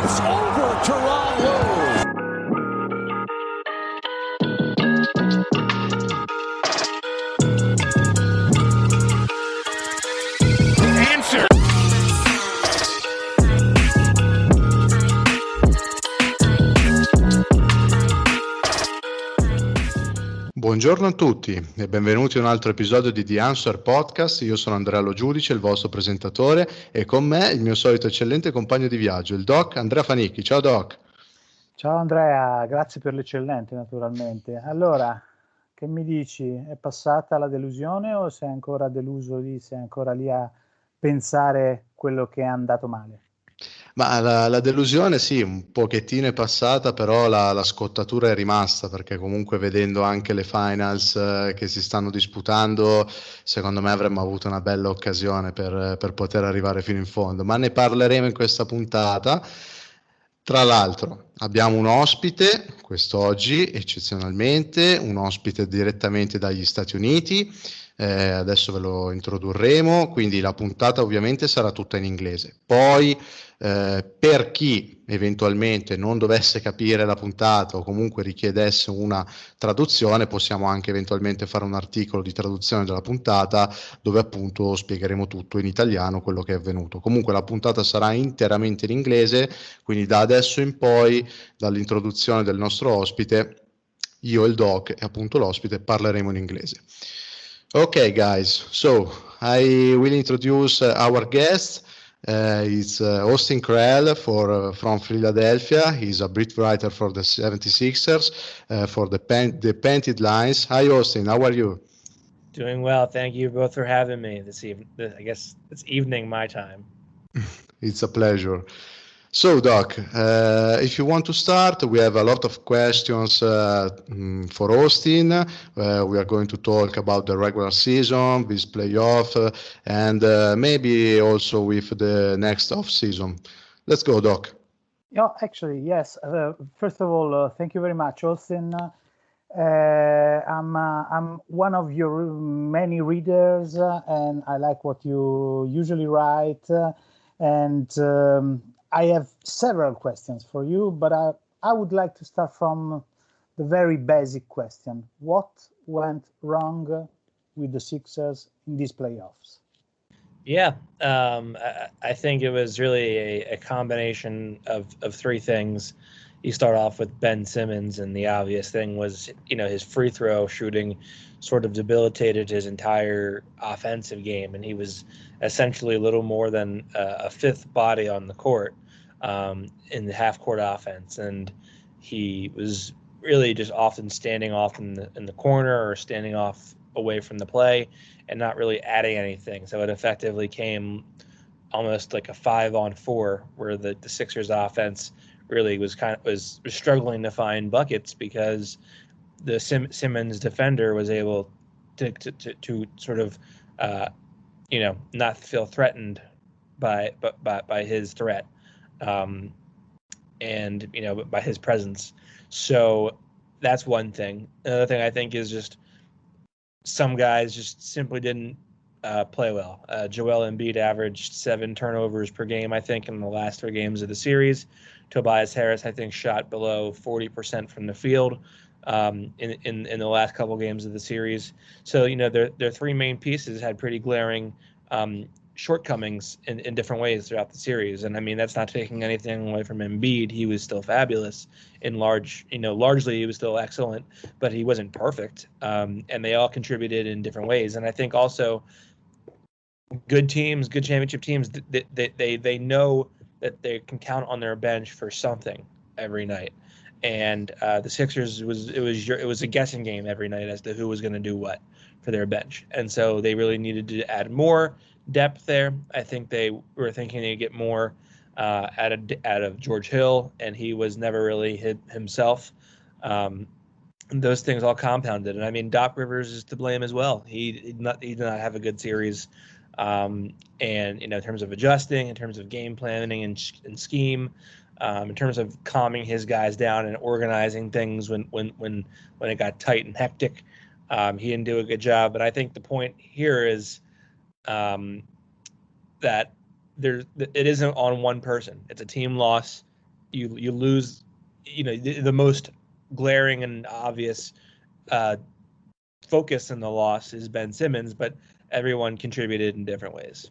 Cross over Tyronn Buongiorno a tutti e benvenuti a un altro episodio di The Answer Podcast. Io sono Andrea Lo Giudice, il vostro presentatore, e con me il mio solito eccellente compagno di viaggio, il Doc Andrea Fanicchi. Ciao Doc. Ciao Andrea, grazie per l'eccellente naturalmente. Allora, che mi dici? È passata la delusione o sei ancora deluso lì, sei ancora lì a pensare quello che è andato male? Ma la, la delusione sì, un pochettino è passata, però la, la scottatura è rimasta perché comunque vedendo anche le finals eh, che si stanno disputando, secondo me avremmo avuto una bella occasione per, per poter arrivare fino in fondo. Ma ne parleremo in questa puntata. Tra l'altro abbiamo un ospite quest'oggi, eccezionalmente, un ospite direttamente dagli Stati Uniti. Eh, adesso ve lo introdurremo, quindi la puntata ovviamente sarà tutta in inglese. Poi eh, per chi eventualmente non dovesse capire la puntata o comunque richiedesse una traduzione, possiamo anche eventualmente fare un articolo di traduzione della puntata dove appunto spiegheremo tutto in italiano quello che è avvenuto. Comunque la puntata sarà interamente in inglese, quindi da adesso in poi, dall'introduzione del nostro ospite, io e il doc e appunto l'ospite parleremo in inglese. Okay, guys, so I will introduce our guest. Uh, it's uh, Austin Krell for, uh, from Philadelphia. He's a beat writer for the 76ers uh, for the, pen, the Painted Lines. Hi, Austin. How are you? Doing well. Thank you both for having me this evening. I guess it's evening my time. it's a pleasure. So, Doc, uh, if you want to start, we have a lot of questions uh, mm, for Austin. Uh, we are going to talk about the regular season, this playoff, uh, and uh, maybe also with the next off season. Let's go, Doc. Yeah, actually, yes. Uh, first of all, thank you very much, Austin. I'm I'm one of your many readers, and I like what you usually write. and um, I have several questions for you, but I, I would like to start from the very basic question. What went wrong with the Sixers in these playoffs? Yeah, um, I, I, think it was really a, a, combination of, of three things. You start off with Ben Simmons, and the obvious thing was, you know, his free throw shooting sort of debilitated his entire offensive game, and he was essentially little more than a, a fifth body on the court um, in the half court offense, and he was really just often standing off in the in the corner or standing off away from the play and not really adding anything. So it effectively came almost like a five on four, where the, the Sixers offense really was kind of was, was struggling to find buckets because the Sim, Simmons defender was able to to, to, to sort of uh, you know not feel threatened by but by, by his threat um, and you know by his presence. So that's one thing. Another thing I think is just some guys just simply didn't uh, play well. Uh, Joel Embiid averaged seven turnovers per game, I think, in the last three games of the series. Tobias Harris, I think, shot below 40% from the field um, in, in in the last couple games of the series. So you know their their three main pieces had pretty glaring um, shortcomings in, in different ways throughout the series. And I mean, that's not taking anything away from Embiid. He was still fabulous in large, you know, largely he was still excellent, but he wasn't perfect. Um, and they all contributed in different ways. And I think also good teams, good championship teams, they, they, they, they know that they can count on their bench for something every night. And uh, the Sixers was it was your, it was a guessing game every night as to who was going to do what for their bench, and so they really needed to add more depth there. I think they were thinking they'd get more uh, out of out of George Hill, and he was never really hit himself. Um, those things all compounded, and I mean Doc Rivers is to blame as well. He not he did not have a good series, um, and you know in terms of adjusting, in terms of game planning and, and scheme. Um, in terms of calming his guys down and organizing things when when when when it got tight and hectic, um, he didn't do a good job. But I think the point here is um, that there it isn't on one person. It's a team loss, you you lose, you know, the, the most glaring and obvious uh, focus in the loss is Ben Simmons, but everyone contributed in different ways.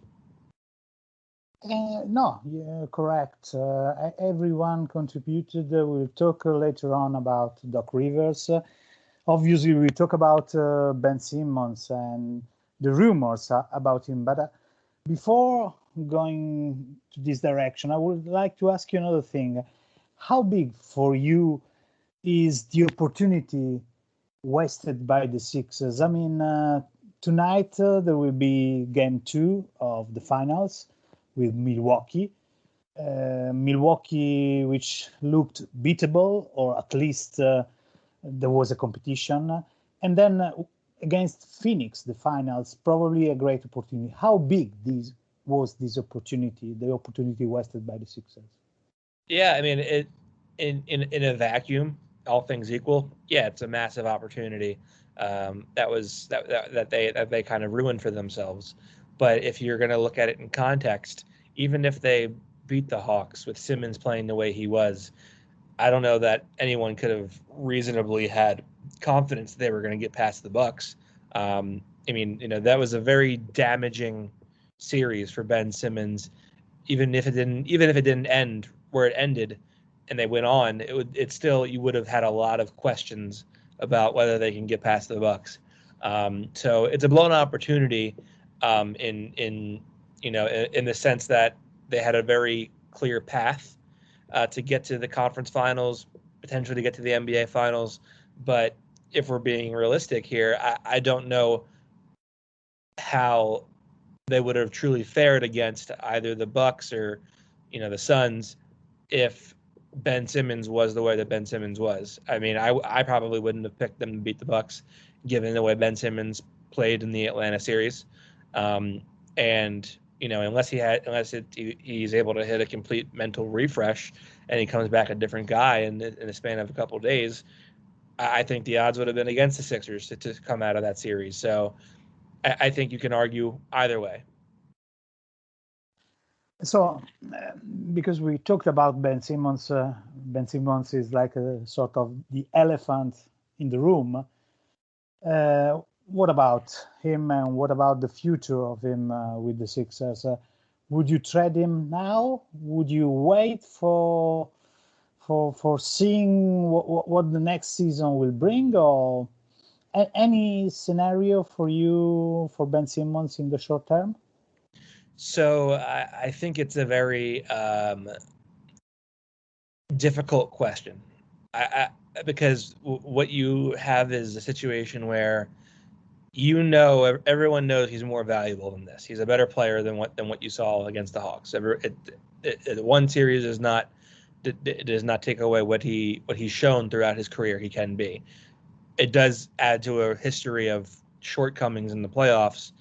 Uh, no, yeah, correct. Uh, everyone contributed. Uh, we'll talk later on about Doc Rivers. obviously, we talk about uh, Ben Simmons and the rumors about him. But uh, before going to this direction, I would like to ask you another thing. How big for you is the opportunity wasted by the Sixers? I mean, uh, tonight there will be game two of the finals with Milwaukee. Uh, Milwaukee, which looked beatable, or at least uh, there was a competition. And then uh, against Phoenix, the finals, probably a great opportunity. How big this was this opportunity, the opportunity wasted by the Sixers? Yeah, I mean, it in in in a vacuum, all things equal, yeah, it's a massive opportunity. Um, that was that, that that they that they kind of ruined for themselves. But if you're going to look at it in context, even if they beat the Hawks with Simmons playing the way he was, I don't know that anyone could have reasonably had confidence they were going to get past the Bucks. Um, I mean, you know, that was a very damaging series for Ben Simmons. Even if it didn't, even if it didn't end where it ended, and they went on, it would, it still, you would have had a lot of questions about whether they can get past the Bucks. Um, so it's a blown opportunity um, in in you know, in, the sense that they had a very clear path uh, to get to the conference finals, potentially to get to the NBA finals. But if we're being realistic here, I, I don't know how they would have truly fared against either the Bucks or, you know, the Suns if Ben Simmons was the way that Ben Simmons was. I mean, I, I probably wouldn't have picked them to beat the Bucks given the way Ben Simmons played in the Atlanta series. Um, and you know, unless he had, unless it, he, he's able to hit a complete mental refresh and he comes back a different guy in, in the span of a couple of days, I, I, think the odds would have been against the Sixers to, to come out of that series. So I, I, think you can argue either way. So, uh, because we talked about Ben Simmons, uh, Ben Simmons is like a sort of the elephant in the room. Uh, what about him and what about the future of him uh, with the Sixers? Uh, would you trade him now? Would you wait for for for seeing what, what the next season will bring, or a- any scenario for you for Ben Simmons in the short term? So I, I think it's a very um, difficult question. I, I, because w- what you have is a situation where you know everyone knows he's more valuable than this. He's a better player than what than what you saw against the Hawks. Every it, it, it, one series does not it does not take away what he what he's shown throughout his career he can be. It does add to a history of shortcomings in the playoffs,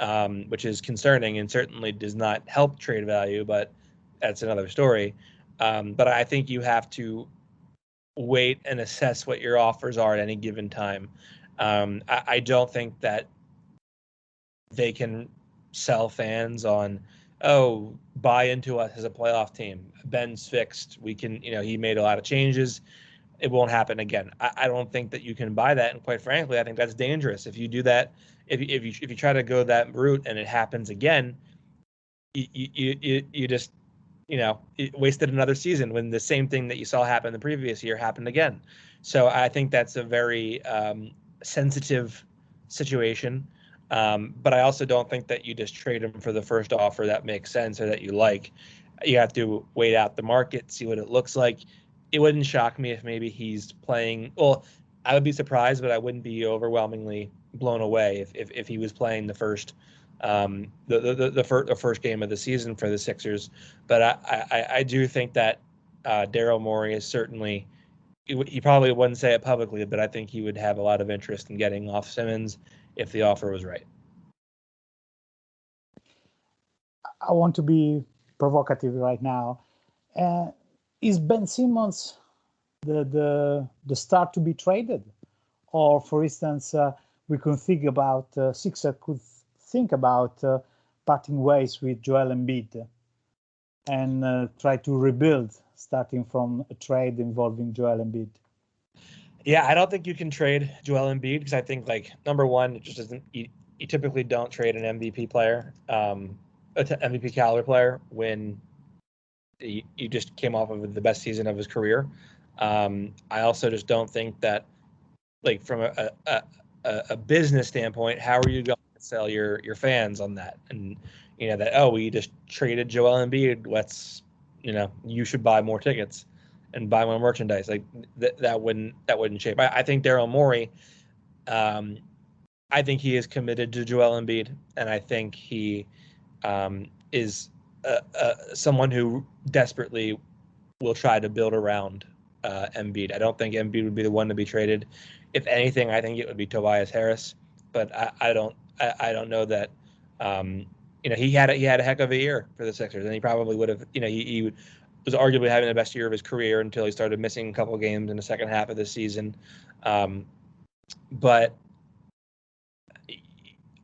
um, which is concerning and certainly does not help trade value. But that's another story. Um, but I think you have to wait and assess what your offers are at any given time. Um, I, I don't think that they can sell fans on oh buy into us as a playoff team. Ben's fixed. We can you know he made a lot of changes. It won't happen again. I, I, don't think that you can buy that. And quite frankly i think that's dangerous. If you do that if, if you if you try to go that route and it happens again you you you, you just you know wasted another season when the same thing that you saw happen the previous year happened again. So i think that's a very um, sensitive situation. Um, but I also don't think that you just trade him for the first offer that makes sense or that you like. You have to wait out the market, see what it looks like. It wouldn't shock me if maybe he's playing. Well, I would be surprised, but I wouldn't be overwhelmingly blown away if, if, if he was playing the first um, the the the, the, first, the first game of the season for the Sixers. But I I, I do think that uh, Daryl Morey is certainly he probably wouldn't say it publicly, but I think he would have a lot of interest in getting off Simmons if the offer was right. I want to be provocative right now. Uh, is Ben Simmons the, the the start to be traded, or for instance, uh, we could think about uh, Sixer could think about uh, parting ways with Joel Embiid and uh, try to rebuild starting from a trade involving Joel Embiid? Yeah, I don't think you can trade Joel Embiid because I think like number one, it just doesn't. You, you typically don't trade an MVP player, um, a t- MVP caliber player when you, you just came off of the best season of his career. Um, I also just don't think that, like from a, a, a, a business standpoint, how are you going to sell your your fans on that? And you know that oh we just traded Joel Embiid, let's you know you should buy more tickets and buy more merchandise. Like th- that wouldn't that wouldn't shape. I, I think Daryl Morey, um, I think he is committed to Joel Embiid, and I think he um, is uh, someone who desperately will try to build around uh, Embiid. I don't think Embiid would be the one to be traded. If anything, I think it would be Tobias Harris. But I, I don't I, I, don't know that. Um, you know, he had a, he had a heck of a year for the Sixers, and he probably would have. You know, he, he was arguably having the best year of his career until he started missing a couple games in the second half of the season. Um, but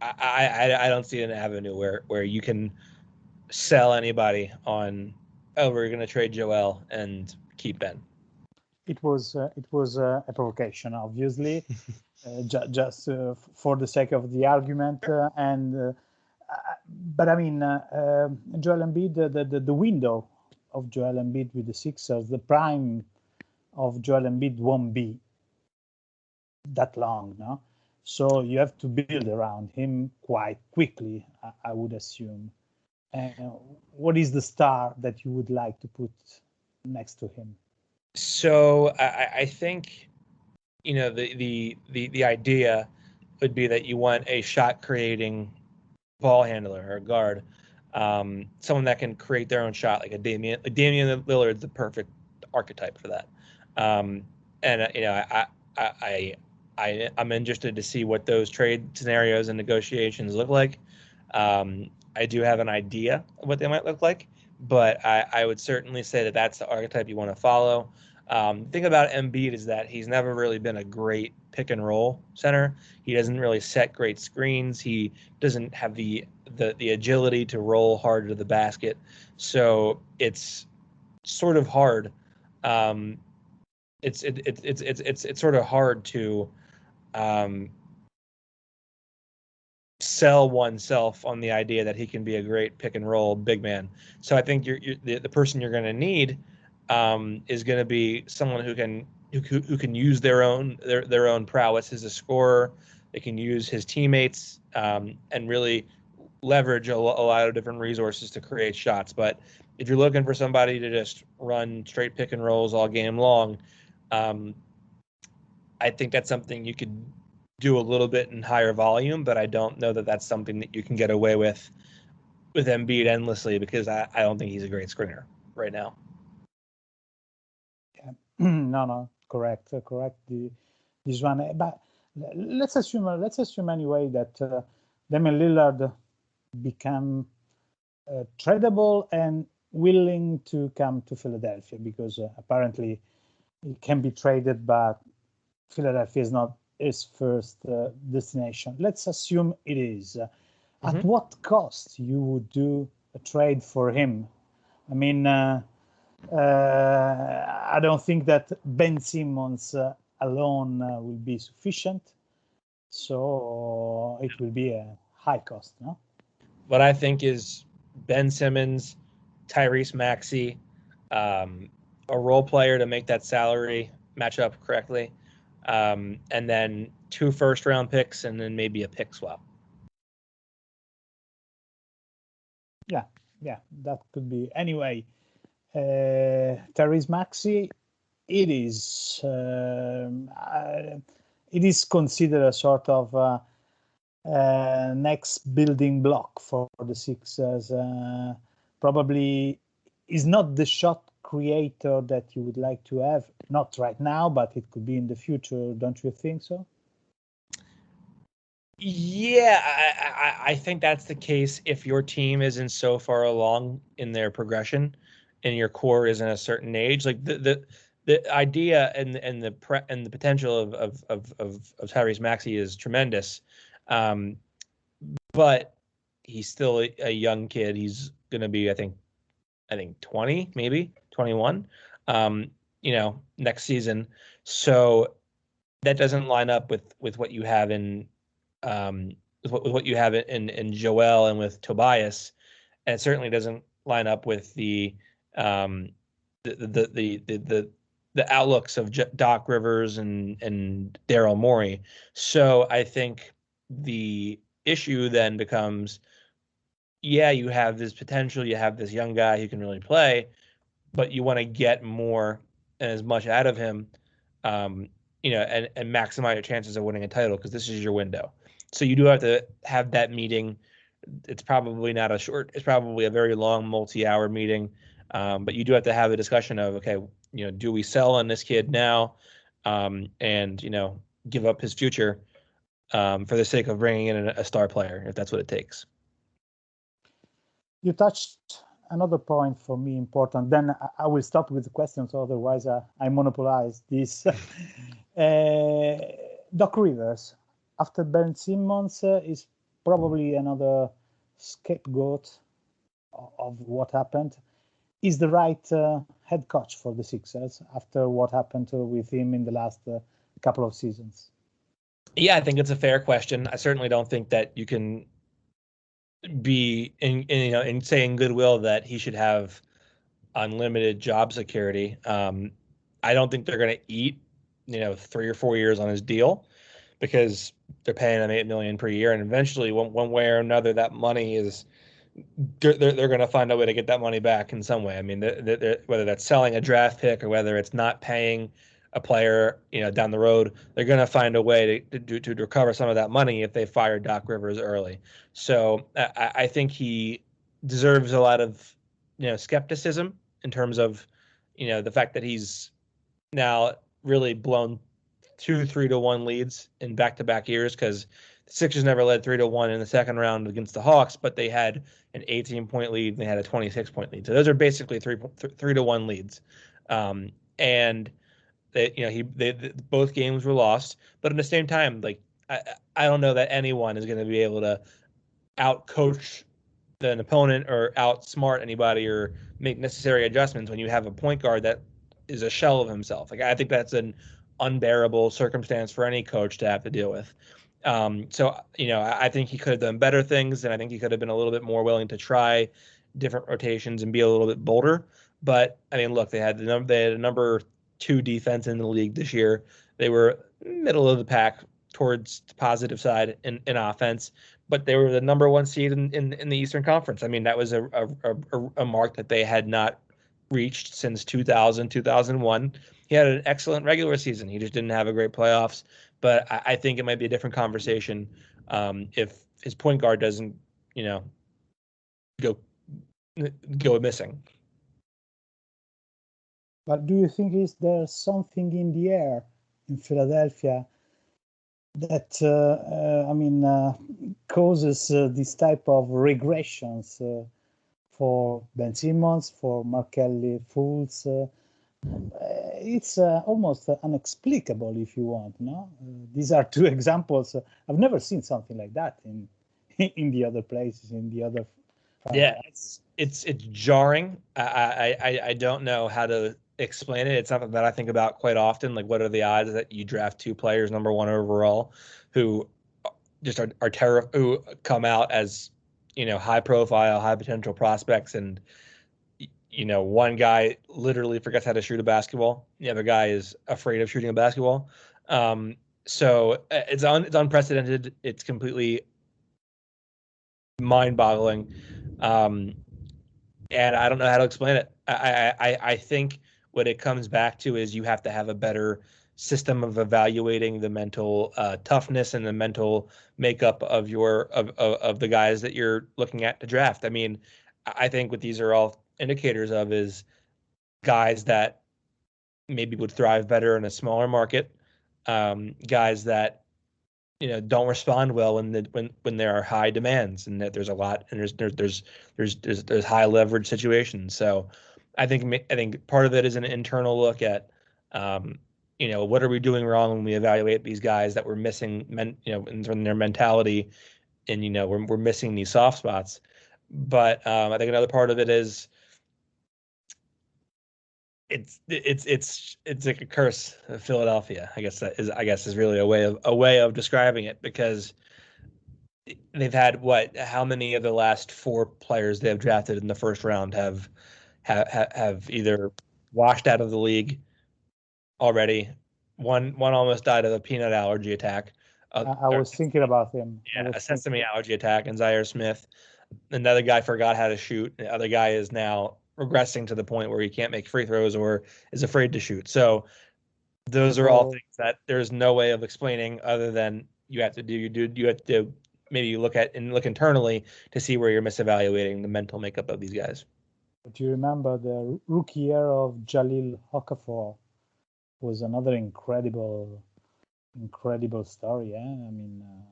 I, I, I don't see an avenue where, where you can sell anybody on oh we're going to trade Joel and keep Ben. It was uh, it was uh, a provocation, obviously, uh, ju- just uh, for the sake of the argument. Uh, and uh, but I mean, Joel Embiid, the, the the window of Joel Embiid with the Sixers, the prime of Joel Embiid won't be that long, no? So you have to build around him quite quickly, I, I would assume. Uh, what is the star that you would like to put next to him? So I, I think, you know, the, the the the idea would be that you want a shot creating ball handler or a guard um, someone that can create their own shot, like a Damian. Damian Lillard's the perfect archetype for that. Um, and uh, you know, I, I, I, I, I'm interested to see what those trade scenarios and negotiations look like. Um, I do have an idea of what they might look like, but I, I would certainly say that that's the archetype you want to follow. Um, the thing about Embiid is that he's never really been a great pick and roll center. He doesn't really set great screens. He doesn't have the the the agility to roll hard to the basket. So it's sort of hard. Um, it's it, it, it's it's it's it's sort of hard to um, sell oneself on the idea that he can be a great pick and roll big man. So I think you're, you're the, the person you're going to need um, is going to be someone who can who, who can use their own their their own prowess as a scorer. They can use his teammates um, and really leverage a, a, lot of different resources to create shots. But if you're looking for somebody to just run straight pick and rolls all game long, um, I think that's something you could do a little bit in higher volume. But I don't know that that's something that you can get away with with Embiid endlessly because I, I don't think he's a great screener right now. Yeah. no, no, correct, correct. The, this one, but let's assume, let's assume anyway that uh, Damian Lillard become uh, tradable and willing to come to Philadelphia because uh, apparently it can be traded, but Philadelphia is not his first uh, destination. Let's assume it is. Mm-hmm. At what cost you would do a trade for him? I mean, uh, uh, I don't think that Ben Simmons uh, alone will be sufficient. So it will be a high cost, no? what I think is Ben Simmons, Tyrese Maxey, um, a role player to make that salary match up correctly, um, and then two first round picks, and then maybe a pick swap. Yeah, yeah, that could be. Anyway, uh, Tyrese Maxey, it is um, uh, it is considered a sort of uh, uh, next building block for the Sixers. Uh, probably is not the shot creator that you would like to have. Not right now, but it could be in the future. Don't you think so? Yeah, I, I, I think that's the case if your team isn't so far along in their progression and your core isn't a certain age. Like the the, the idea and and the pre, and the potential of of of of, of Tyrese Maxey is tremendous. Um, but he's still a, a young kid. He's going to be, I think, I think 20, maybe 21. Um, you know, next season. So that doesn't line up with with what you have in um, with what, with what you have in in Joel and with Tobias, and it certainly doesn't line up with the um, the, the the the the the outlooks of Doc Rivers and and Daryl Morey. So I think the issue then becomes, yeah, you have this potential, you have this young guy who can really play, but you want to get more and as much out of him, um, you know, and and maximize your chances of winning a title because this is your window. So you do have to have that meeting. It's probably not a short. It's probably a very long, multi-hour meeting. Um, but you do have to have a discussion of okay, you know, do we sell on this kid now, um, and you know, give up his future um, for the sake of bringing in a, star player if that's what it takes. You touched another point for me important. Then I, I will stop with the questions, otherwise I, I monopolize this. uh, Doc Rivers, after Ben Simmons, uh, is probably another scapegoat of what happened. Is the right uh, head coach for the Sixers after what happened with him in the last uh, couple of seasons? Yeah, I think it's a fair question. I certainly don't think that you can be in, in you know in saying goodwill that he should have unlimited job security. Um, I don't think they're going to eat you know three or four years on his deal because they're paying him eight million per year, and eventually one one way or another that money is they're they're, going to find a way to get that money back in some way. I mean, they're, they're, whether that's selling a draft pick or whether it's not paying a player, you know, down the road, they're going to find a way to, to, to recover some of that money if they fire Doc Rivers early. So I, I think he deserves a lot of, you know, skepticism in terms of, you know, the fact that he's now really blown two three to one leads in back to back years because Sixers never led three to one in the second round against the Hawks, but they had an 18 point lead and they had a 26 point lead. So those are basically three three to one leads. Um, and that you know he they, they, both games were lost, but at the same time, like I I don't know that anyone is going to be able to out coach an opponent or outsmart anybody or make necessary adjustments when you have a point guard that is a shell of himself. Like I think that's an unbearable circumstance for any coach to have to deal with. Um, so you know, I, I think he could have done better things, and I think he could have been a little bit more willing to try different rotations and be a little bit bolder. But I mean, look, they had the number they had a number two defense in the league this year. They were middle of the pack towards the positive side in, in offense, but they were the number one seed in, in, in the Eastern Conference. I mean, that was a, a, a, a mark that they had not reached since 2000, 2001. He had an excellent regular season. He just didn't have a great playoffs. But I, I think it might be a different conversation um, if his point guard doesn't, you know, go go missing. But do you think is there something in the air in Philadelphia that uh, uh, I mean uh, causes uh, this type of regressions uh, for Ben Simmons, for Markelle Fultz? Uh, it's almost unexplicable, if you want. No, these are two examples. I've never seen something like that in in the other places, in the other. yeah, it's it's it's jarring. I I I don't know how to explain it. It's something that I think about quite often. Like, what are the odds that you draft two players, number one overall, who just are are terror who come out as you know high profile, high potential prospects, and you know one guy literally forgets how to shoot a basketball. The other guy is afraid of shooting a basketball. Um, so uh, it's un, it's unprecedented. It's completely mind-boggling, um, and I don't know how to explain it. I I, I think what it comes back to is you have to have a better system of evaluating the mental uh, toughness and the mental makeup of your of, of, of the guys that you're looking at to draft. I mean, I think what these are all indicators of is guys that maybe would thrive better in a smaller market, um, guys that you know don't respond well when the when when there are high demands and that there's a lot and there's there's there's there's there's, there's high leverage situations. So I think I think part of it is an internal look at, um, you know, what are we doing wrong when we evaluate these guys that we're missing, men, you know, in their mentality, and you know, we're we're missing these soft spots. But um, I think another part of it is it's it's it's it's like a curse of Philadelphia. I guess that is I guess is really a way of a way of describing it because they've had what how many of the last four players they have drafted in the first round have have have either washed out of the league already. One one almost died of a peanut allergy attack. Uh, I, I was thinking about him. Yeah, a sesame allergy attack, and Zhaire Smith. Another guy forgot how to shoot. The other guy is now regressing to the point where he can't make free throws or is afraid to shoot. So those are all things that there's no way of explaining other than you have to do you do you have to maybe you look at and look internally to see where you're misevaluating the mental makeup of these guys. Do you remember the rookie year of Jahlil Okafor was another incredible incredible story, yeah? I mean uh...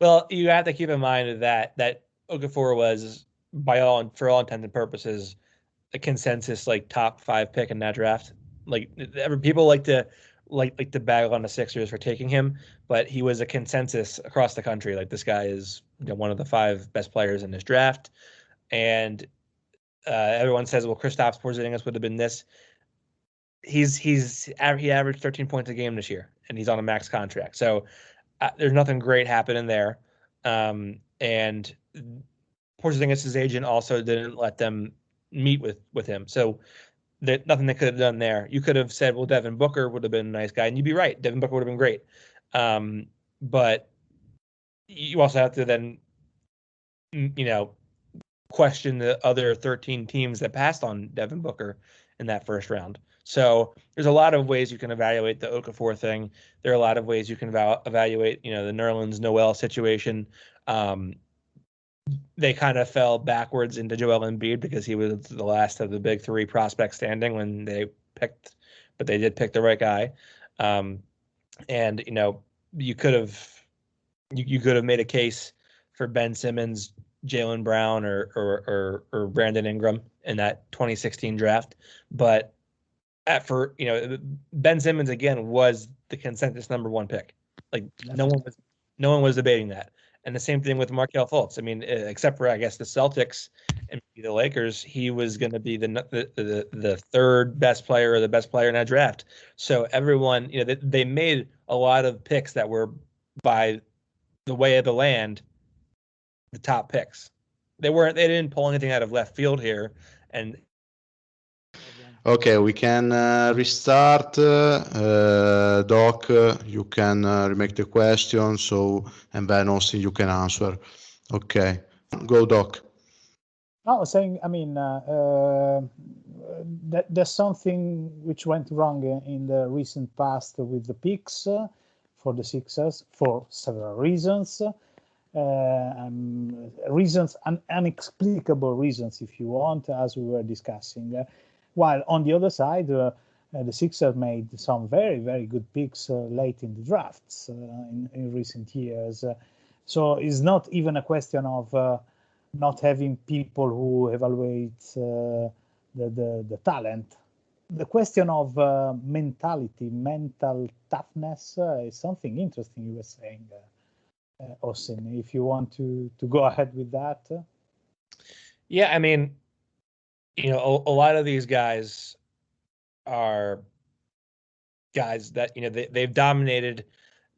Well, you have to keep in mind that that Okafor was by all and for all intents and purposes a consensus like top five pick in that draft. Like people like to like like to bag on the Sixers for taking him, but he was a consensus across the country. Like this guy is you know, one of the five best players in this draft, and uh, everyone says, well, Kristaps Porzingis would have been this. He's he's he averaged 13 points a game this year, and he's on a max contract. So uh, there's nothing great happening there. Um, and Porzingis' agent also didn't let them meet with with him. So that nothing they could have done there. You could have said, well, Devin Booker would have been a nice guy, and you'd be right. Devin Booker would have been great. Um, but you also have to then, you know, question the other 13 teams that passed on Devin Booker in that first round. So there's a lot of ways you can evaluate the Okafor thing. There are a lot of ways you can evaluate, you know, the Nerlens Noel situation. Um, they kind of fell backwards into Joel Embiid because he was the last of the big three prospects standing when they picked, but they did pick the right guy. Um, and you know, you could have you, you could have made a case for Ben Simmons, Jaylen Brown, or, or or or Brandon Ingram in that 2016 draft, but at for you know Ben Simmons again was the consensus number one pick. Like no one was no one was debating that. And the same thing with Markelle Fultz. I mean, eh, except for I guess the Celtics and the Lakers, he was going to be the, the, the the third best player or the best player in that draft. So everyone, you know, they, they made a lot of picks that were by the way of the land, the top picks. They weren't. They didn't pull anything out of left field here, and Okay, we can uh, restart. Uh, Doc, you can uh, remake the question, so and then also you can answer. Okay, go, Doc. I was saying, I mean, uh, uh, that there's something which went wrong in the recent past with the picks uh, for the Sixers for several reasons. Um, reasons, un- inexplicable reasons, if you want, as we were discussing. While on the other side, uh, uh, the Sixers made some very, very good picks uh, late in the drafts in, in, recent years. so it's not even a question of not having people who evaluate the, the, the talent the question of uh, mentality, mental toughness uh, is something interesting you were saying, uh, Austin. If you want to to go ahead with that. Yeah, I mean, you know, a, a lot of these guys are guys that you know they, they've dominated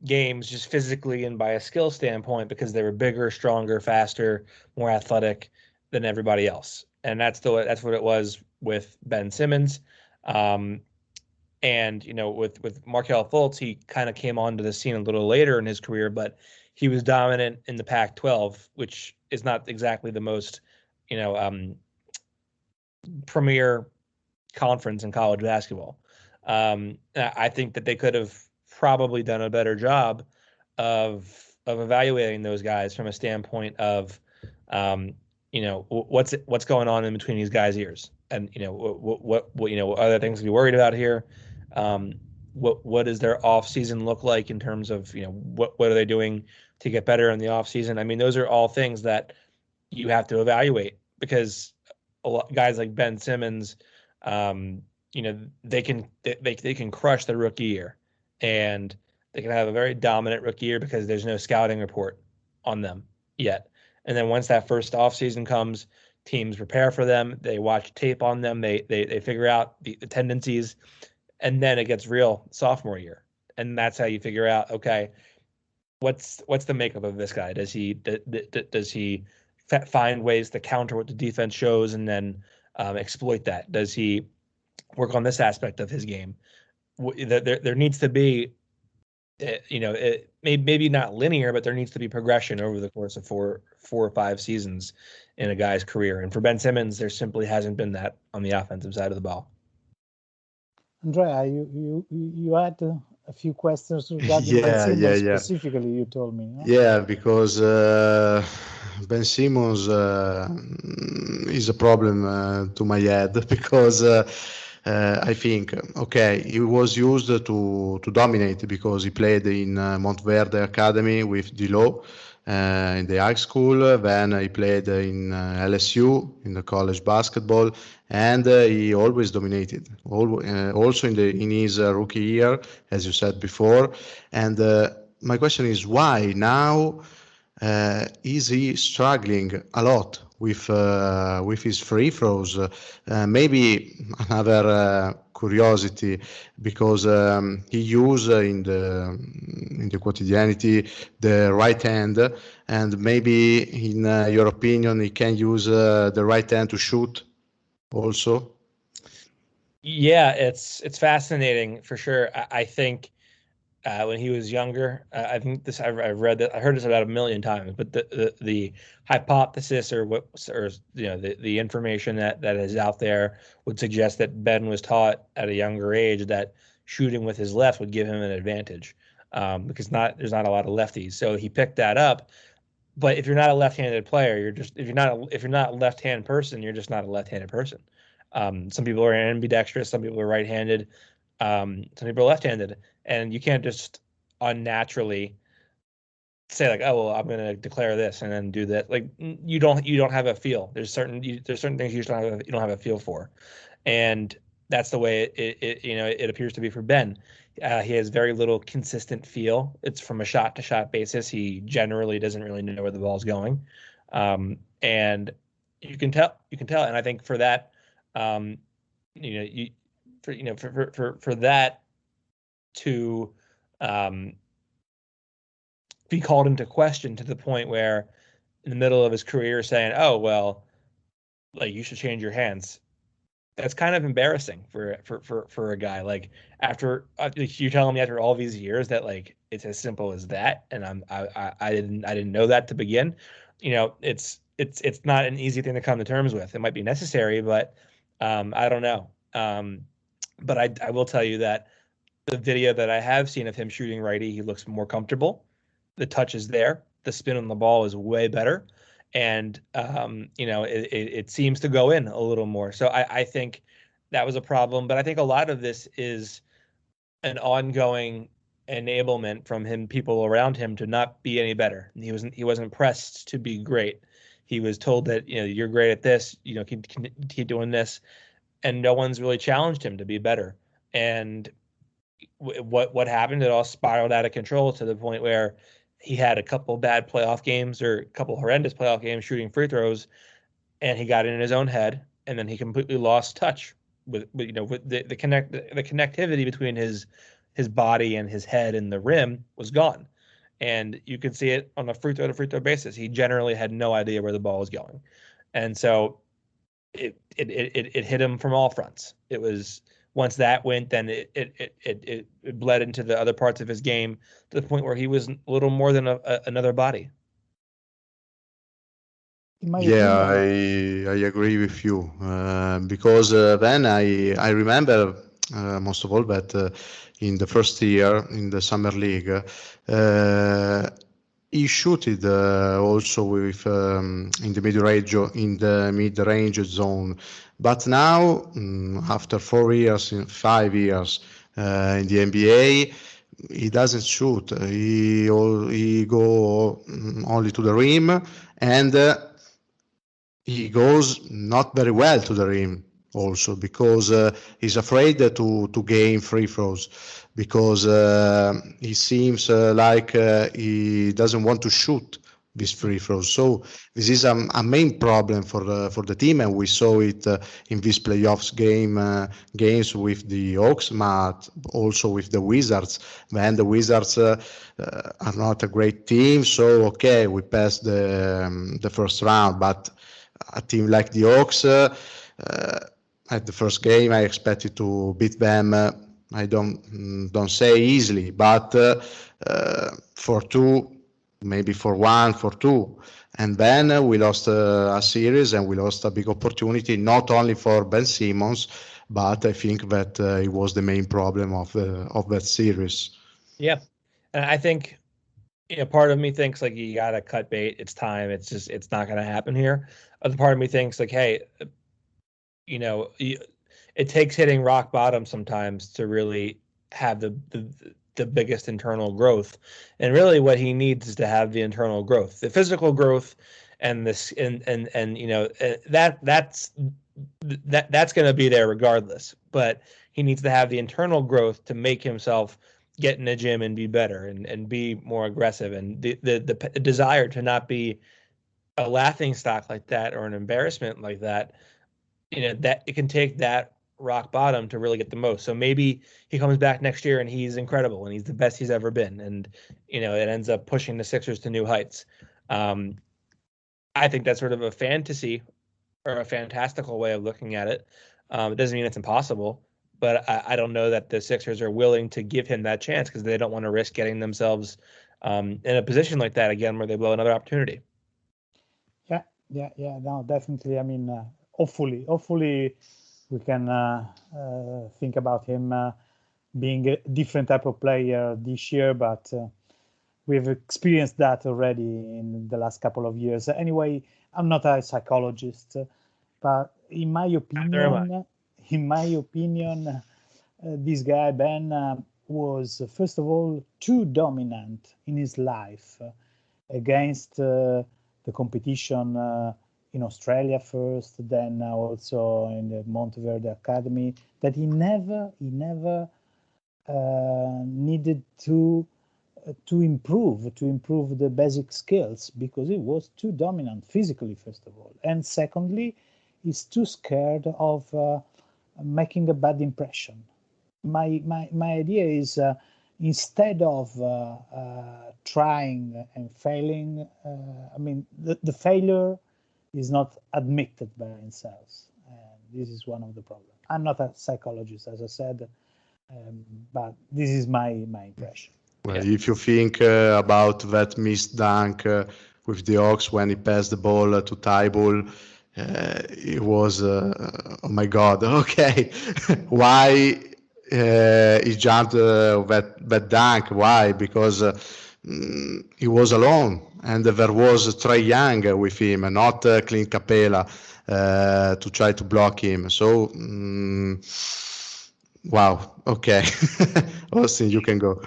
games just physically and by a skill standpoint because they were bigger, stronger, faster, more athletic than everybody else. And that's the that's what it was with Ben Simmons. Um, and you know, with with Markelle Fultz, he kind of came onto the scene a little later in his career, but he was dominant in the Pac-12, which is not exactly the most you know um, premier conference in college basketball. Um, I think that they could have probably done a better job of of evaluating those guys from a standpoint of, um, you know, what's what's going on in between these guys' ears, and you know, what what, what you know, what other things to be worried about here. Um, what what does their off season look like in terms of you know what what are they doing to get better in the off season? I mean, those are all things that you have to evaluate because lot, guys like Ben Simmons, um, you know, they can they they can crush the rookie year, and they can have a very dominant rookie year because there's no scouting report on them yet. And then once that first offseason comes, teams prepare for them. They watch tape on them. They they they figure out the, the tendencies, and then it gets real sophomore year, and that's how you figure out okay, what's what's the makeup of this guy? Does he d- d- does he find ways to counter what the defense shows and then um, exploit that? Does he work on this aspect of his game? There there needs to be you know, it may, maybe not linear, but there needs to be progression over the course of four, four or five seasons in a guy's career. And for Ben Simmons, there simply hasn't been that on the offensive side of the ball. Andrea, you you you had a few questions regarding yeah, Ben Simmons yeah, yeah. specifically. You told me. No? Yeah, because uh, Ben Simmons uh, is a problem uh, to my head because uh, I think. Okay, he was used to to dominate because he played in Montverde Academy with D'Lo uh, in the high school. Then he played in LSU in the college basketball, and he always dominated. Also in the in his rookie year, as you said before. And my question is why now? Is he struggling a lot with uh, with his free throws. Uh, maybe another uh, curiosity because um, he used in the in the quotidianity the right hand, and maybe in uh, your opinion he can use uh, the right hand to shoot also. Yeah, it's it's fascinating for sure. I, I think uh, when he was younger. Uh, I think this I've, I've, read that I heard this about a million times, but the the, the hypothesis or what or you know the, the information that that is out there would suggest that Ben was taught at a younger age that shooting with his left would give him an advantage um, because not there's not a lot of lefties, so he picked that up. But if you're not a left-handed player, you're just if you're not a, if you're not a left-hand person, you're just not a left-handed person. Um, some people are ambidextrous, some people are right-handed, um, some people are left-handed and you can't just unnaturally say like oh well i'm going to declare this and then do that. Like you don't you don't have a feel. There's certain you, there's certain things you just don't have a, you don't have a feel for. And that's the way it, it, you know it appears to be for ben. Uh, he has very little consistent feel. It's from a shot to shot basis. He generally doesn't really know where the ball's going. Um, and you can tell you can tell. And i think for that um, you know you for you know for for for, for that to um, be called into question to the point where in the middle of his career saying, "Oh well, like you should change your hands." That's kind of embarrassing for for for for a guy like after uh, you're telling me after all these years that like it's as simple as that, and I'm I, I I didn't I didn't know that to begin. You know, it's it's it's not an easy thing to come to terms with. It might be necessary, but um, I don't know. Um, but I I will tell you that the video that I have seen of him shooting righty, he looks more comfortable. The touch is there. The spin on the ball is way better, and um, you know it, it, it, seems to go in a little more. So I, I think that was a problem, but I think a lot of this is an ongoing enablement from him, people around him, to not be any better. He wasn't he wasn't pressed to be great. He was told that you know you're great at this, you know keep keep doing this, and no one's really challenged him to be better. And what what happened. It all spiraled out of control to the point where he had a couple bad playoff games or a couple horrendous playoff games shooting free throws, and he got it in his own head, and then he completely lost touch with, with you know with the, the connect the connectivity between his his body and his head and the rim was gone. And you could see it on a free throw to free throw basis. He generally had no idea where the ball was going. And so it it it, it hit him from all fronts. It was once that went, then it it, it it it bled into the other parts of his game to the point where he was a little more than a, a, another body. Yeah, I I agree with you uh, because uh, then I I remember uh, most of all that uh, in the first year in the summer league uh, he shooted uh, also with um, in the mid range in the mid range zone but now, mm, after four years, five years uh, in the NBA, he doesn't shoot. He he go mm, only to the rim, and uh, he goes not very well to the rim also because uh, he's afraid to to gain free throws because uh, he seems uh, like uh, he doesn't want to shoot these free throws. So this is a, a main problem for the for the team, and we saw it uh, in these playoffs game uh, games with the Hawks, but also with the Wizards. When the Wizards are not a great team, so okay, we passed the um, the first round, but a team like the Hawks. Uh, at the first game, I expected to beat them. I don't don't say easily, but for two maybe for one, for two. And then uh, we lost uh, a series and we lost a big opportunity, not only for Ben Simmons, but I think that uh, it was the main problem of the of that series. Yeah, and I think you know part of me thinks like you gotta cut bait. It's time. It's just it's not gonna happen here. Other part of me thinks like, hey, you know, it takes hitting rock bottom sometimes to really have the the the biggest internal growth. And really what he needs is to have the internal growth, the physical growth and this and and and you know uh, that that's that that's going to be there regardless, but he needs to have the internal growth to make himself get in the gym and be better and, and be more aggressive and the, the the desire to not be a laughing stock like that or an embarrassment like that you know that it can take that rock bottom to really get the most. So maybe he comes back next year and he's incredible and he's the best he's ever been, and you know it ends up pushing the Sixers to new heights. Um, I think that's sort of a fantasy or a fantastical way of looking at it. Um, it doesn't mean it's impossible, but I, I, don't know that the Sixers are willing to give him that chance because they don't want to risk getting themselves um, in a position like that again where they blow another opportunity. Yeah, yeah, yeah. No, definitely. I mean, uh, hopefully, hopefully we can uh, uh, think about him uh, being a different type of player this year, but we've experienced that already in the last couple of years. Anyway, I'm not a psychologist, but in my opinion, in my opinion, uh, this guy Ben uh, was first of all too dominant in his life uh, against the competition in Australia first, then also in the Montverde Academy, that he never, he never uh, needed to uh, to improve, to improve the basic skills because he was too dominant physically, first of all, and secondly, he's too scared of uh, making a bad impression. My my my idea is. Uh, instead of uh, uh, trying and failing, I mean, the, the failure is not admitted by themselves. And this is one of the problems. I'm not a psychologist, as I said, um, but this is my my impression. Well, yeah. if you think uh, about that missed dunk uh, with the Hawks when he passed the ball uh, to Thybulle, uh, it was uh, oh my God, okay, why uh, he jumped that that dunk? Why? Because mm, he was alone and there was Trae Young with him, not uh, Clint Capela, uh, to try to block him. So, um, wow. Okay, Austin, you can go.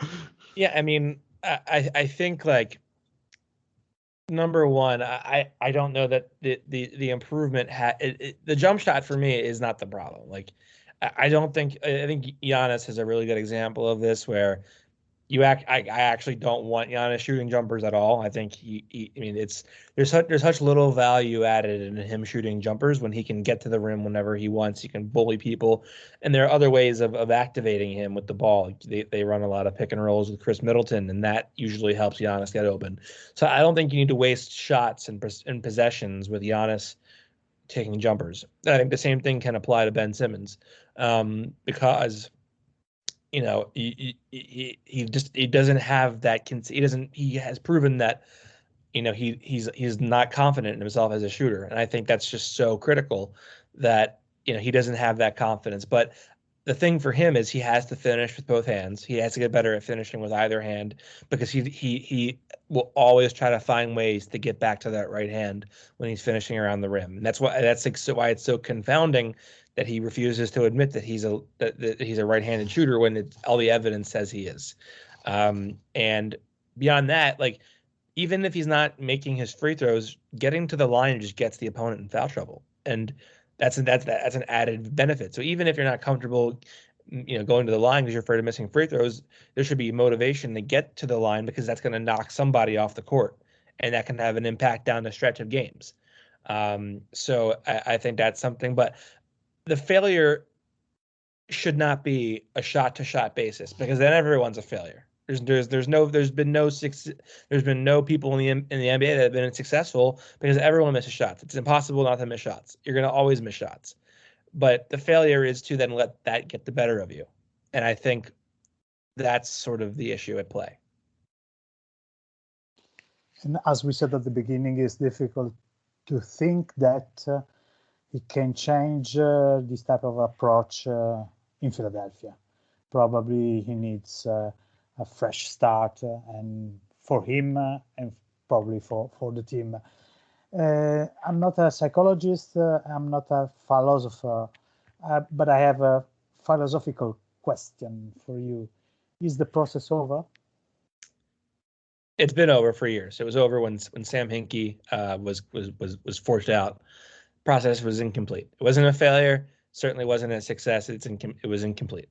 Yeah, I mean, I I think like number one, I I don't know that the the the improvement had the jump shot for me is not the problem. Like, I don't think I think Giannis is a really good example of this where you act. I, I actually don't want Giannis shooting jumpers at all. I think he, he, I mean, it's there's such there's such little value added in him shooting jumpers when he can get to the rim whenever he wants. He can bully people, and there are other ways of, of activating him with the ball. They they run a lot of pick and rolls with Khris Middleton, and that usually helps Giannis get open. So I don't think you need to waste shots and and possessions with Giannis taking jumpers. I think the same thing can apply to Ben Simmons um, because you know he, he he just he doesn't have that he doesn't he has proven that you know he he's he's not confident in himself as a shooter. And i think that's just so critical that you know he doesn't have that confidence. But the thing for him is he has to finish with both hands. He has to get better at finishing with either hand because he he he will always try to find ways to get back to that right hand when he's finishing around the rim. And that's why that's why it's so confounding that he refuses to admit that he's a that, that he's a right-handed shooter when it, all the evidence says he is. Um, and beyond that, like even if he's not making his free throws, getting to the line just gets the opponent in foul trouble, and that's that's that's an added benefit. So even if you're not comfortable, you know, going to the line because you're afraid of missing free throws, there should be motivation to get to the line because that's going to knock somebody off the court. and that can have an impact down the stretch of games. Um, so I, I think that's something. But the failure should not be a shot to shot basis because then everyone's a failure. There's there's there's no there's been no six there's been no people in the in the NBA that have been successful because everyone misses shots. It's impossible not to miss shots. You're gonna always miss shots. But the failure is to then let that get the better of you. And I think that's sort of the issue at play. And as we said at the beginning, it's difficult to think that uh, it can change uh, this type of approach uh, in Philadelphia. Probably he needs uh, a fresh start, uh, and for him uh, and probably for for the team. I'm not a psychologist. I'm not a philosopher, but I have a philosophical question for you. Is the process over? It's been over for years. It was over when when Sam Hinkie uh, was was was was forced out. Process was incomplete. It wasn't a failure. Certainly wasn't a success. It's incom- it was incomplete.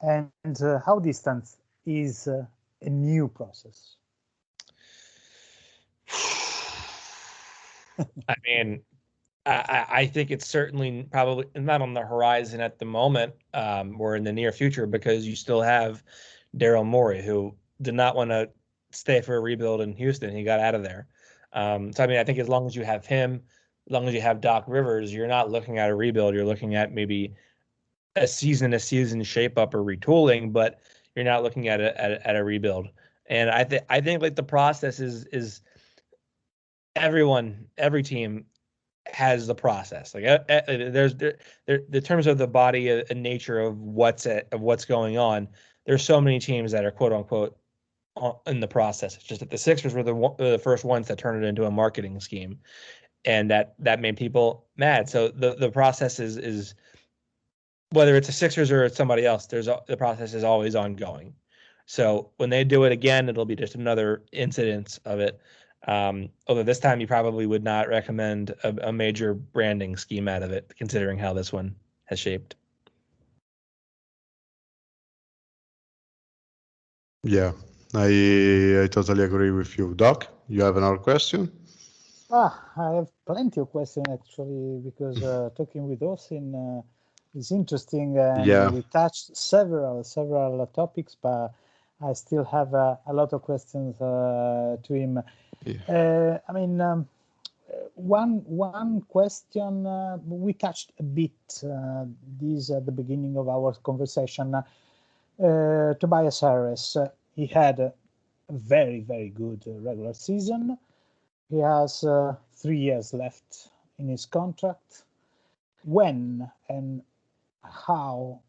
And uh, how distant is uh, a new process? I mean, I, I, think it's certainly probably not on the horizon at the moment um, or in the near future because you still have Daryl Morey, who did not want to stay for a rebuild in Houston. He got out of there. Um, so I mean, I think as long as you have him, as long as you have Doc Rivers, you're not looking at a rebuild. You're looking at maybe a season a season shape up or retooling, but you're not looking at a at a, at a rebuild. And I think I think like the process is is everyone every team has the process like uh, uh, there's there, there the terms of the body and uh, nature of what's at, of what's going on there's so many teams that are quote unquote in the process it's just that the sixers were the, the first ones that turned it into a marketing scheme and that that made people mad so the the process is is whether it's a Sixers or it's somebody else, there's a, the process is always ongoing. So when they do it again, it'll be just another incidence of it. Um, although this time you probably would not recommend a, a major branding scheme out of it, considering how this one has shaped. Yeah, I I totally agree with you, Doc. You have another question? Ah, I have plenty of questions actually because uh, talking with Austin. Uh, it's interesting. And yeah. We touched several several topics, but I still have a, a lot of questions uh, to him. Yeah. Uh, I mean, um, one one question uh, we touched a bit uh, this at the beginning of our conversation. Uh, Tobias Harris, he had a very very good regular season. He has three years left in his contract. When and how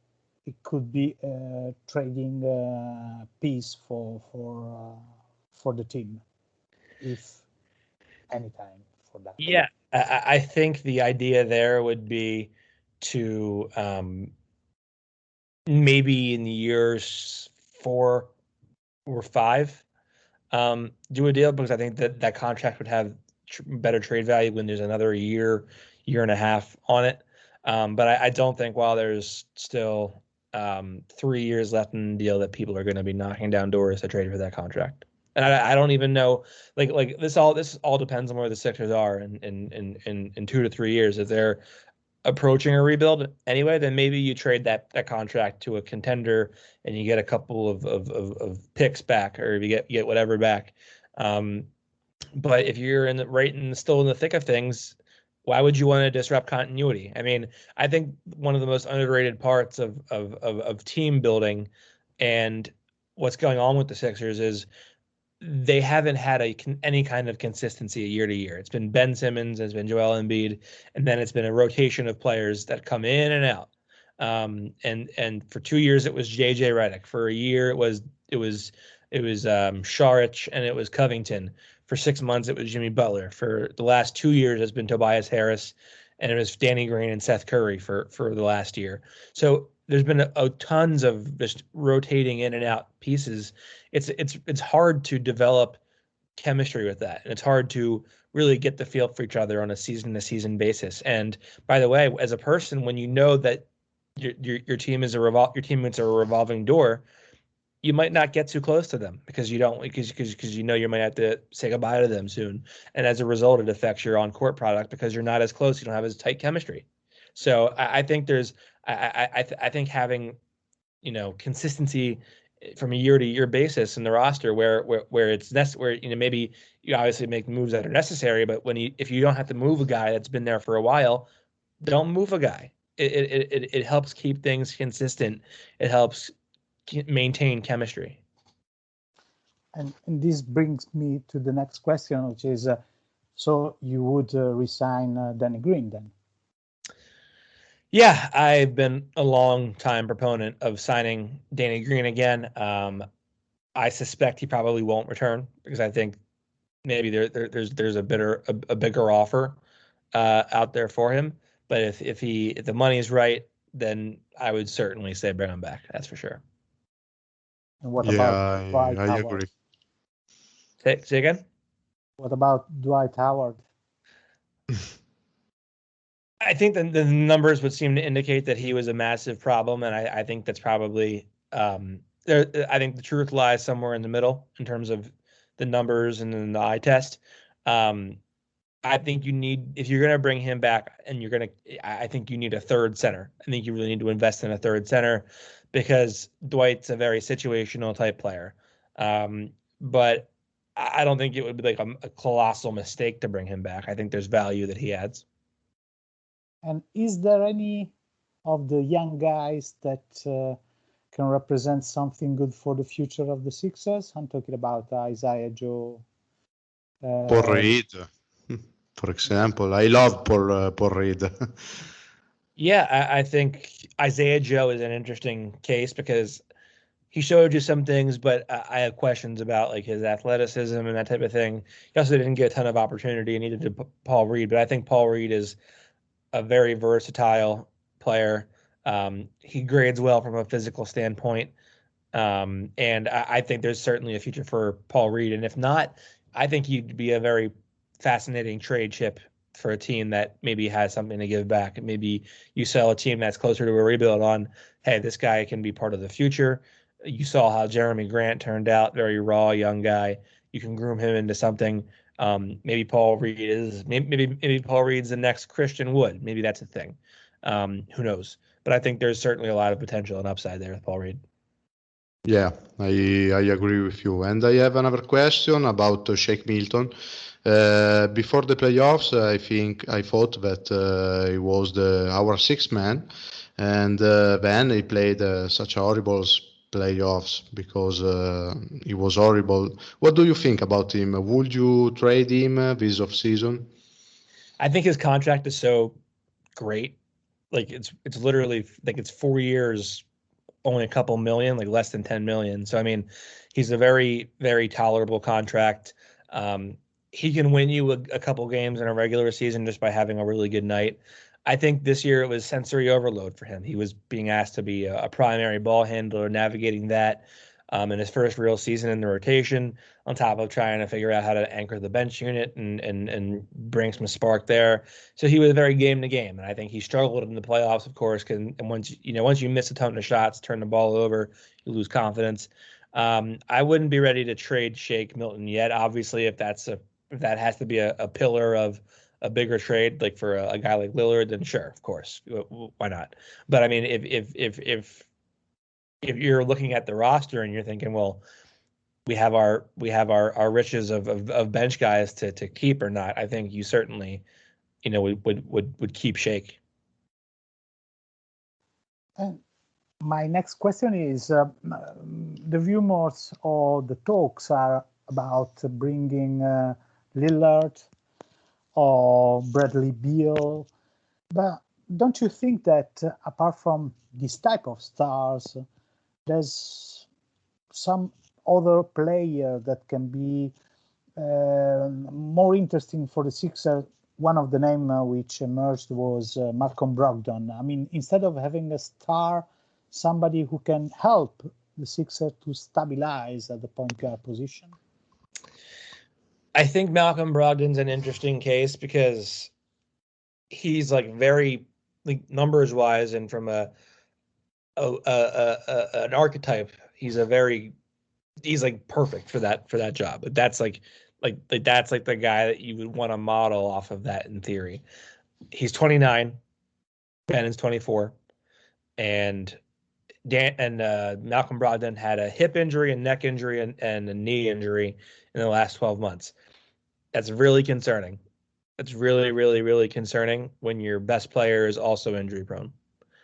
it could be a trading uh, piece for for uh, for the team, if anytime for that. Yeah, I, I think the idea there would be to um, maybe in the years four or five um, do a deal because I think that that contract would have tr- better trade value when there's another year, year and a half on it. Um, but I, I, don't think while there's still um, three years left in the deal that people are going to be knocking down doors to trade for that contract. And I, I, don't even know, like, like this all this all depends on where the Sixers are in in in in, in two to three years. If they're approaching a rebuild anyway, then maybe you trade that that contract to a contender and you get a couple of of, of, of picks back, or you get you get whatever back. Um, but if you're in the right and still in the thick of things, why would you want to disrupt continuity? I mean, I think one of the most underrated parts of of of, of team building and what's going on with the Sixers is they haven't had a any kind of consistency year to year. It's been Ben Simmons, it's been Joel Embiid, and then it's been a rotation of players that come in and out. Um, and and for two years it was JJ Redick. For a year it was it was it was um, Saric and it was Covington. For six months, it was Jimmy Butler. For the last two years, has been Tobias Harris, and it was Danny Green and Seth Curry for for the last year. So there's been a, a, tons of just rotating in and out pieces. It's it's it's hard to develop chemistry with that, and it's hard to really get the feel for each other on a season to season basis. And by the way, as a person, when you know that your your, your team is a revol your teammates are a revolving door, you might not get too close to them because you don't because because because you know you might have to say goodbye to them soon, and as a result, it affects your on court product because you're not as close. You don't have as tight chemistry. So I, I think there's I I th- I think having you know consistency eh, from a year to year basis in the roster where where where it's necessary where you know maybe you obviously make moves that are necessary but when you if you don't have to move a guy that's been there for a while don't move a guy. It it it, it helps keep things consistent. It helps maintain chemistry. And, and this brings me to the next question which is uh, so you would uh, resign uh, Danny Green then yeah, I've been a long time proponent of signing Danny Green again. Um, I suspect he probably won't return because I think maybe there, there there's there's a bitter a, a bigger offer uh, out there for him. But if if he if the money is right, then I would certainly say bring him back. That's for sure. And what yeah, about Dwight I, I Howard? agree. Say, say again. What about Dwight Howard? I think the, the numbers would seem to indicate that he was a massive problem, and I, I think that's probably um, there. I think the truth lies somewhere in the middle in terms of the numbers and then the eye test. Um, I think you need if you're going to bring him back, and you're going to. I think you need a third center. I think you really need to invest in a third center because Dwight's a very situational type player. Um, but I don't think it would be like a, a colossal mistake to bring him back. I think there's value that he adds. And is there any of the young guys that uh, can represent something good for the future of the Sixers? I'm talking about Isaiah Joe. Uh, Paul Reed, for example. I love Paul, uh, Paul Reed. Yeah, I, I think Isaiah Joe is an interesting case because he showed you some things, but I I have questions about like his athleticism and that type of thing. He also didn't get a ton of opportunity, and neither did P- Paul Reed. But I think Paul Reed is a very versatile player. Um, he grades well from a physical standpoint, um, and I, I think there's certainly a future for Paul Reed. And if not, I think he'd be a very fascinating trade chip for a team that maybe has something to give back. Maybe you sell a team that's closer to a rebuild on, hey, this guy can be part of the future. You saw how Jerami Grant turned out, very raw young guy. You can groom him into something. Um, maybe Paul Reed is maybe, maybe Paul Reed's the next Christian Wood. Maybe that's a thing. Um, who knows? But I think there's certainly a lot of potential and upside there with Paul Reed. Yeah, I I agree with you. And I have another question about uh, Shake Milton. Uh, before the playoffs, I think I thought that uh, he was the our sixth man, and uh, then he played uh, such a horrible playoffs because uh, he was horrible. What do you think about him? Would you trade him uh, this off season? I think his contract is so great. Like it's it's literally like it's four years, only a couple million, like less than ten million. So I mean, he's a very very tolerable contract. Um, he can win you a, a couple games in a regular season just by having a really good night. I think this year it was sensory overload for him. He was being asked to be a, a primary ball handler, navigating that um, in his first real season in the rotation, on top of trying to figure out how to anchor the bench unit and and and bring some spark there. So he was very game to game, and I think he struggled in the playoffs, of course. Can and once you know once you miss a ton of shots, turn the ball over, you lose confidence. Um, I wouldn't be ready to trade Shake Milton yet. Obviously, if that's a if that has to be a, a pillar of a bigger trade, like for a, a guy like Lillard, then sure, of course, why not? But I mean, if if if if if you're looking at the roster and you're thinking, well, we have our we have our our riches of of, of bench guys to to keep or not, I think you certainly, you know, would would would, would keep Shake. And my next question is uh, the rumors or the talks are about bringing uh, Lillard or Bradley Beal. But don't you think that uh, apart from this type of stars, there's some other player that can be uh, more interesting for the Sixers? One of the name uh, which emerged was uh, Malcolm Brogdon. I mean, instead of having a star, somebody who can help the Sixers to stabilize at the point guard position. I think Malcolm Brogdon's an interesting case because he's like very like numbers wise and from a, a, a, a an archetype He's a very he's like perfect for that for that job. But that's like like like that's like the guy that you would want to model off of that in theory. He's 29, Ben is 24, and Dan and uh, Malcolm Brogdon had a hip injury, a neck injury, and, and a knee injury in the last 12 months. That's really concerning. It's really, really, really concerning when your best player is also injury prone.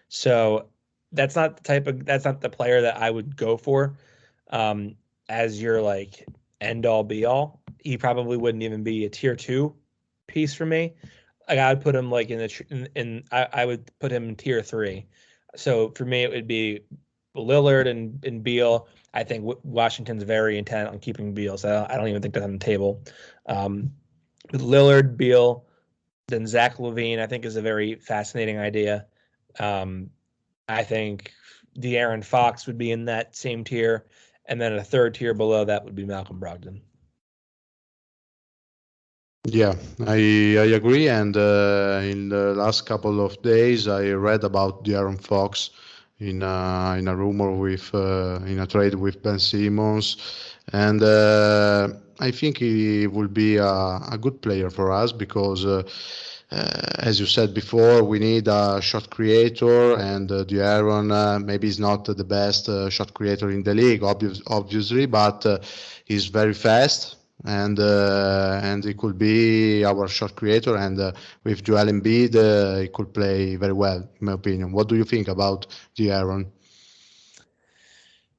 So that's not the type of that's not the player that I would go for um, as your like end all be all. He probably wouldn't even be a tier two piece for me. Like I would put him like in the in, in I, I would put him in tier three. So for me, it would be Lillard and, and Beal. I think Washington's very intent on keeping Beal, so I don't even think that's on the table. Um, with Lillard, Beal, then Zach LaVine, I think is a very fascinating idea. Um, I think De'Aaron Fox would be in that same tier, and then a third tier below that would be Malcolm Brogdon. Yeah, I I agree. And uh, in the last couple of days, I read about De'Aaron Fox in a, in a rumor with uh, in a trade with Ben Simmons, and uh, I think he will be a, a, good player for us because. Uh, uh, as you said before, we need a shot creator, and uh, De'Aaron uh, maybe is not the best uh, shot creator in the league, obvious, obviously, but he's very fast and uh, and he could be our shot creator. And uh, with Joel Embiid, uh, he could play very well, in my opinion. What do you think about De'Aaron?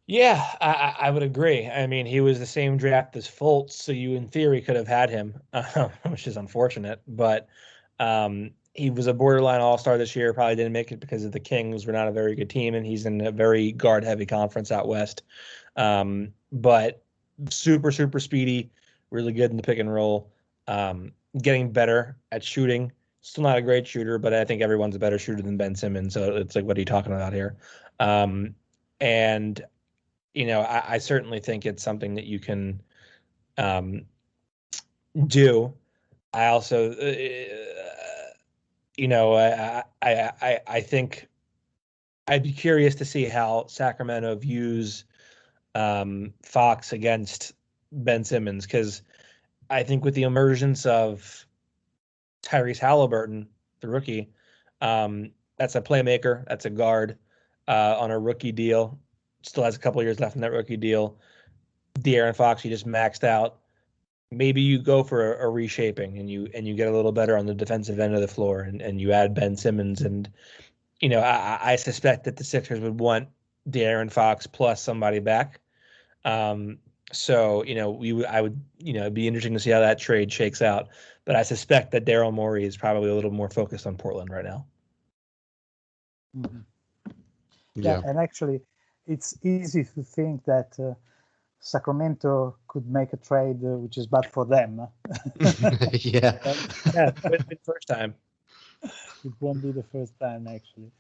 Yeah, I, I, would agree. I mean, he was the same draft as Fultz, so you, in theory, could have had him, which is unfortunate. But um, he was a borderline All Star this year. Probably didn't make it because of the Kings were not a very good team, and he's in a very guard heavy conference out west. Um, but super, super speedy really good in the pick and roll, um, getting better at shooting. Still not a great shooter, but I think everyone's a better shooter than Ben Simmons. So it's like, what are you talking about here? Um, and you know, I, I, certainly think it's something that you can um, do. I also, uh, you know, I, I, I, I think I'd be curious to see how Sacramento views um, Fox against Ben Simmons because I think with the emergence of Tyrese Halliburton, the rookie, um, that's a playmaker, that's a guard uh, on a rookie deal. Still has a couple years left in that rookie deal. De'Aaron Fox, he just maxed out. Maybe you go for a, a, reshaping and you and you get a little better on the defensive end of the floor and, and you add Ben Simmons and you know I, I suspect that the Sixers would want De'Aaron Fox plus somebody back. Um, so you know, we I would you know it'd be interesting to see how that trade shakes out. But I suspect that Daryl Morey is probably a little more focused on Portland right now. Mm-hmm. Yeah. yeah. and actually, it's easy to think that uh, Sacramento could make a trade uh, which is bad for them. yeah, yeah, the first time. It won't be the first time actually.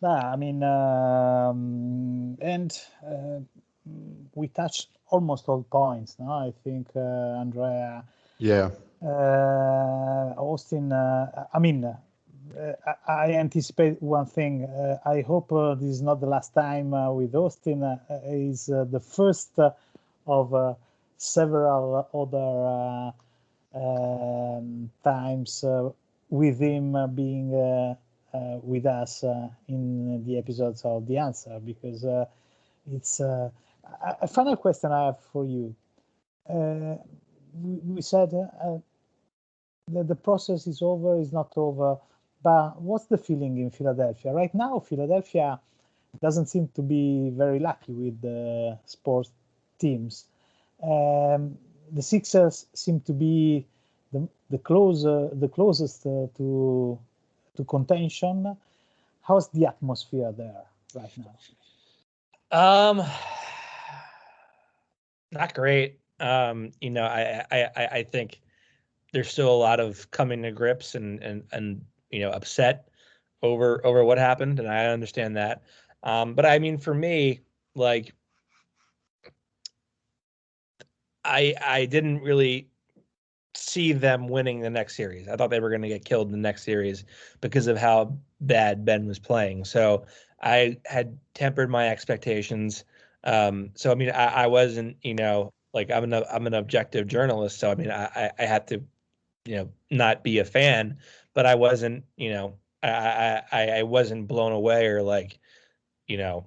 Nah, I mean, um, and uh, we touched almost all points. No, I think uh, Andrea. Yeah. Uh, Austin. Uh, I mean, I anticipate one thing. I hope this is not the last time with Austin. is the first of several other um, times with him being uh, uh, with us uh, in the episodes of the answer because it's a final question I have for you. Uh, we, said uh, that the process is over, is not over, but what's the feeling in Philadelphia right now? Philadelphia doesn't seem to be very lucky with the sports teams. Um, the Sixers seem to be the the closer the closest uh, to to contention. How's the atmosphere there right now? Um, not great. Um, you know, I, I I think there's still a lot of coming to grips and and and you know upset over over what happened, and I understand that. Um, but I mean, for me, like, I I didn't really see them winning the next series. I thought they were going to get killed in the next series because of how bad Ben was playing. So I had tempered my expectations Um, so I mean, I, I wasn't, you know, like I'm an I'm an objective journalist, so I mean, I I had to, you know, not be a fan, but I wasn't, you know, I I I wasn't blown away or like, you know,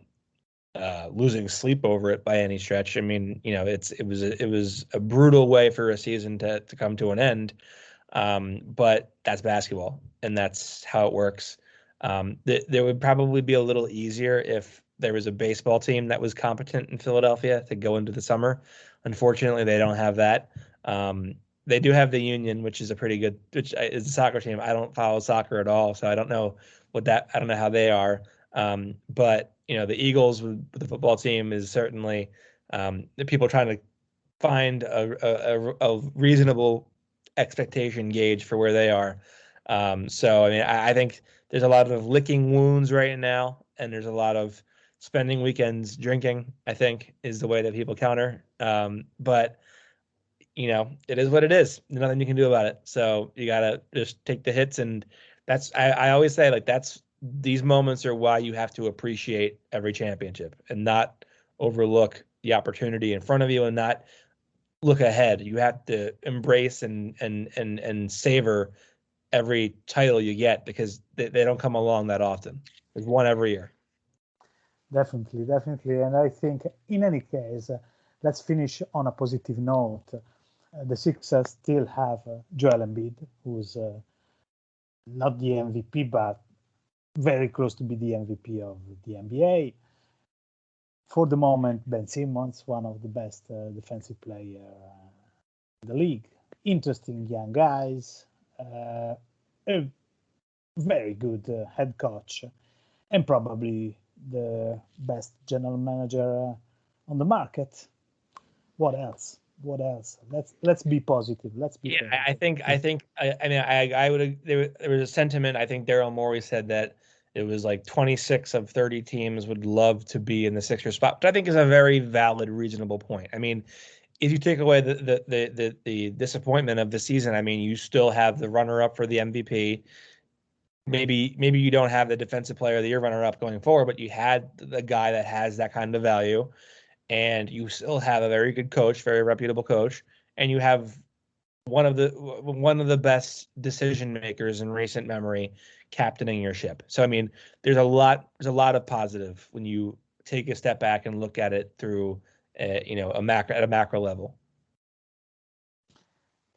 uh, losing sleep over it by any stretch. I mean, you know, it's it was a, it was a brutal way for a season to to come to an end, um, but that's basketball, and that's how it works. Um, th- there would probably be a little easier if there was a baseball team that was competent in Philadelphia to go into the summer. Unfortunately, they don't have that. Um, they do have the Union, which is a pretty good, which is a soccer team. I don't follow soccer at all, so I don't know what that. I don't know how they are. Um, but you know, the Eagles with the football team is certainly um, the people trying to find a, a, a, reasonable expectation gauge for where they are. Um, so I mean, I, I think there's a lot of licking wounds right now, and there's a lot of spending weekends drinking. I think is the way that people counter. Um, but you know, it is what it is. There's nothing you can do about it. So you gotta just take the hits, and that's I, I always say like that's these moments are why you have to appreciate every championship and not overlook the opportunity in front of you and not look ahead. You have to embrace and and and and savor every title you get because they, they don't come along that often. There's one every year. Definitely, definitely. And I think in any case, uh, let's finish on a positive note. Uh, the Sixers still have uh, Joel Embiid, who's uh, not the MVP, but very close to be the MVP of the NBA. For the moment, Ben Simmons, one of the best uh, defensive player uh, in the league. Interesting young guys, a very good head coach, and probably the best general manager uh, on the market. What else? What else? Let's let's be positive. Let's be. Yeah, positive. I think I think I, I mean I I would there, there was a sentiment. I think Daryl Morey said that it was like 26 of 30 teams would love to be in the Sixers spot, but I think is a very valid, reasonable point. I mean, if you take away the the the the, the disappointment of the season, I mean, you still have the runner up for the MVP. Maybe maybe you don't have the defensive player of the year runner up going forward, but you had the guy that has that kind of value, and you still have a very good coach, very reputable coach, and you have one of the one of the best decision makers in recent memory captaining your ship. So I mean, there's a lot there's a lot of positive when you take a step back and look at it through a, you know a macro at a macro level.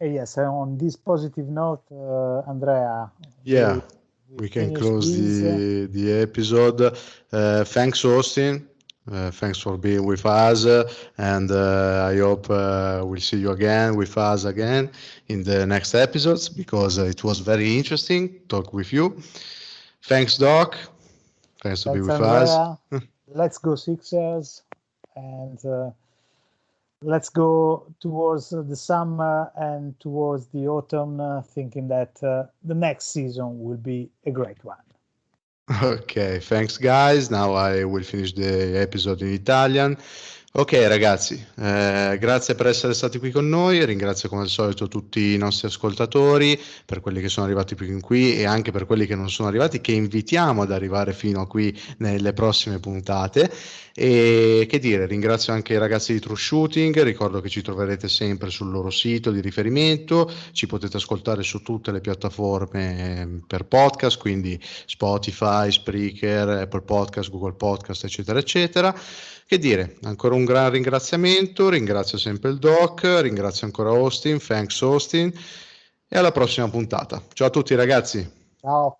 Yes, on this positive note, uh, Andrea. Yeah, we, we, we can close this, the uh, the episode. Uh, thanks, Austin. Uh, thanks for being with us, uh, and uh, I hope we'll see you again with us again in the next episodes because it was very interesting talk with you. Thanks, Doc. Thanks to be with Andrea. us. let's go Sixers, and let's go towards the summer and towards the autumn, uh, thinking that uh, the next season will be a great one. Ok, thanks guys. Now I will finish the episode in Italian. Ok ragazzi, eh, grazie per essere stati qui con noi, ringrazio come al solito tutti i nostri ascoltatori per quelli che sono arrivati qui in qui e anche per quelli che non sono arrivati, che invitiamo ad arrivare fino a qui nelle prossime puntate. E che dire, ringrazio anche i ragazzi di True Shooting, ricordo che ci troverete sempre sul loro sito di riferimento, ci potete ascoltare su tutte le piattaforme ehm, per podcast, quindi Spotify, Spreaker, Apple Podcast, Google Podcast, eccetera, eccetera. Che dire, ancora un gran ringraziamento, ringrazio sempre il Doc, ringrazio ancora Austin, thanks Austin e alla prossima puntata. Ciao a tutti ragazzi. Ciao.